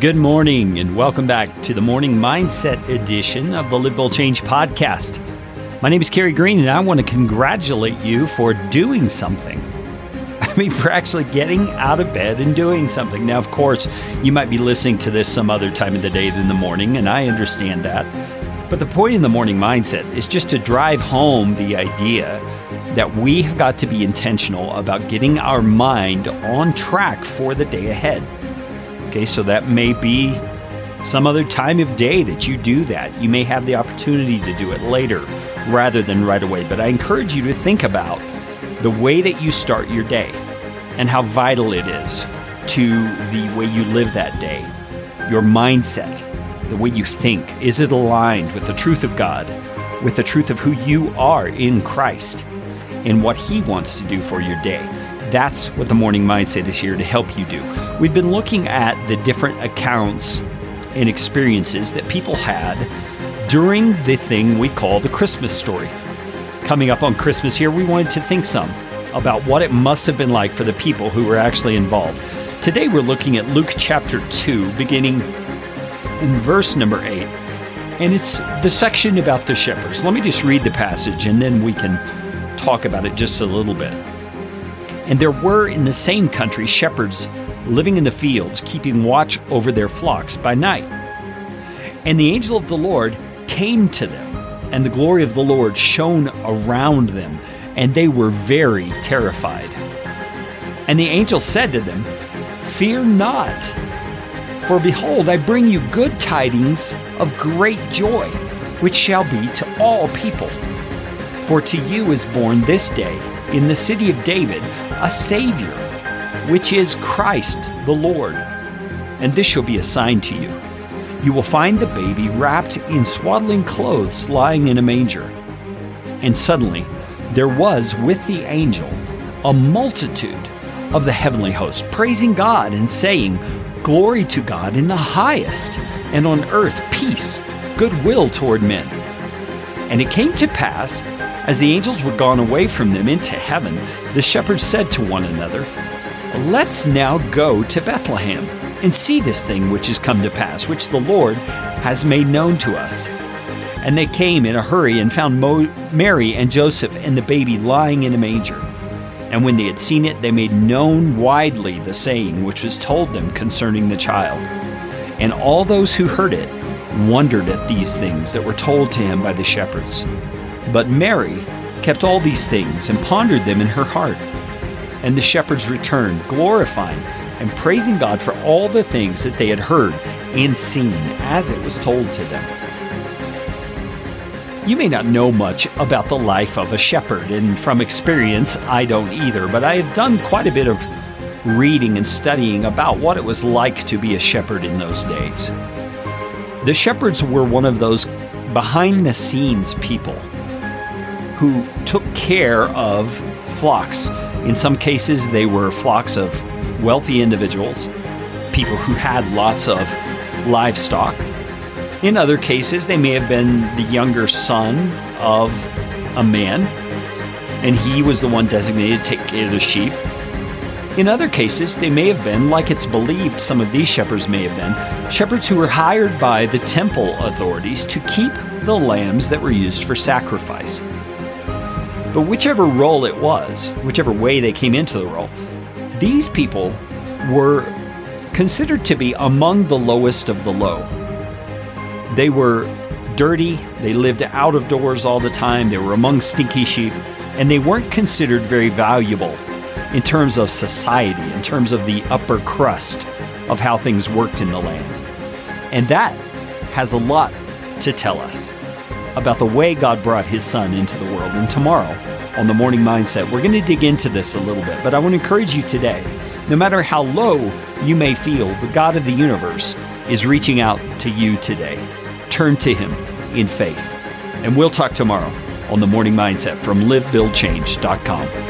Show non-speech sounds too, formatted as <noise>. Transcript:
Good morning, and welcome back to the Morning Mindset edition of the Live Build Change podcast. My name is Carey Green, and I want to congratulate you for doing something. <laughs> I mean, for actually getting out of bed and doing something. Now, of course, you might be listening to this some other time of the day than the morning, and I understand that. But the point in the morning mindset is just to drive home the idea that we have got to be intentional about getting our mind on track for the day ahead. Okay, so that may be some other time of day that you do that. You may have the opportunity to do it later rather than right away. But I encourage you to think about the way that you start your day and how vital it is to the way you live that day, your mindset, the way you think. Is it aligned with the truth of God, with the truth of who you are in Christ, and what He wants to do for your day? That's what the morning mindset is here to help you do. We've been looking at the different accounts and experiences that people had during the thing we call the Christmas story. Coming up on Christmas here, we wanted to think some about what it must have been like for the people who were actually involved. Today we're looking at Luke chapter 2, beginning in verse number 8. And it's the section about the shepherds. Let me just read the passage and then we can talk about it just a little bit. And there were in the same country shepherds living in the fields, keeping watch over their flocks by night. And the angel of the Lord came to them, and the glory of the Lord shone around them, and they were very terrified. And the angel said to them, Fear not, for behold, I bring you good tidings of great joy, which shall be to all people. For to you is born this day in the city of David a Savior, which is Christ the Lord. And this shall be a sign to you. You will find the baby wrapped in swaddling clothes lying in a manger. And suddenly there was with the angel a multitude of the heavenly host, praising God and saying, Glory to God in the highest, and on earth peace, goodwill toward men. And it came to pass as the angels were gone away from them into heaven, the shepherds said to one another, Let's now go to Bethlehem and see this thing which has come to pass, which the Lord has made known to us. And they came in a hurry and found Mo- Mary and Joseph and the baby lying in a manger. And when they had seen it, they made known widely the saying which was told them concerning the child. And all those who heard it wondered at these things that were told to him by the shepherds. But Mary kept all these things and pondered them in her heart. And the shepherds returned, glorifying and praising God for all the things that they had heard and seen as it was told to them. You may not know much about the life of a shepherd, and from experience, I don't either, but I have done quite a bit of reading and studying about what it was like to be a shepherd in those days. The shepherds were one of those behind the scenes people who took care of flocks. In some cases, they were flocks of wealthy individuals, people who had lots of livestock. In other cases, they may have been the younger son of a man, and he was the one designated to take care of the sheep. In other cases, they may have been, like it's believed some of these shepherds may have been, shepherds who were hired by the temple authorities to keep the lambs that were used for sacrifice. But whichever role it was, whichever way they came into the role, these people were considered to be among the lowest of the low. They were dirty, they lived out of doors all the time, they were among stinky sheep, and they weren't considered very valuable in terms of society, in terms of the upper crust of how things worked in the land. And that has a lot to tell us about the way God brought his son into the world. And tomorrow on the Morning Mindset, we're going to dig into this a little bit. But I want to encourage you today no matter how low you may feel, the God of the universe is reaching out to you today. Turn to him in faith. And we'll talk tomorrow on the Morning Mindset from livebuildchange.com.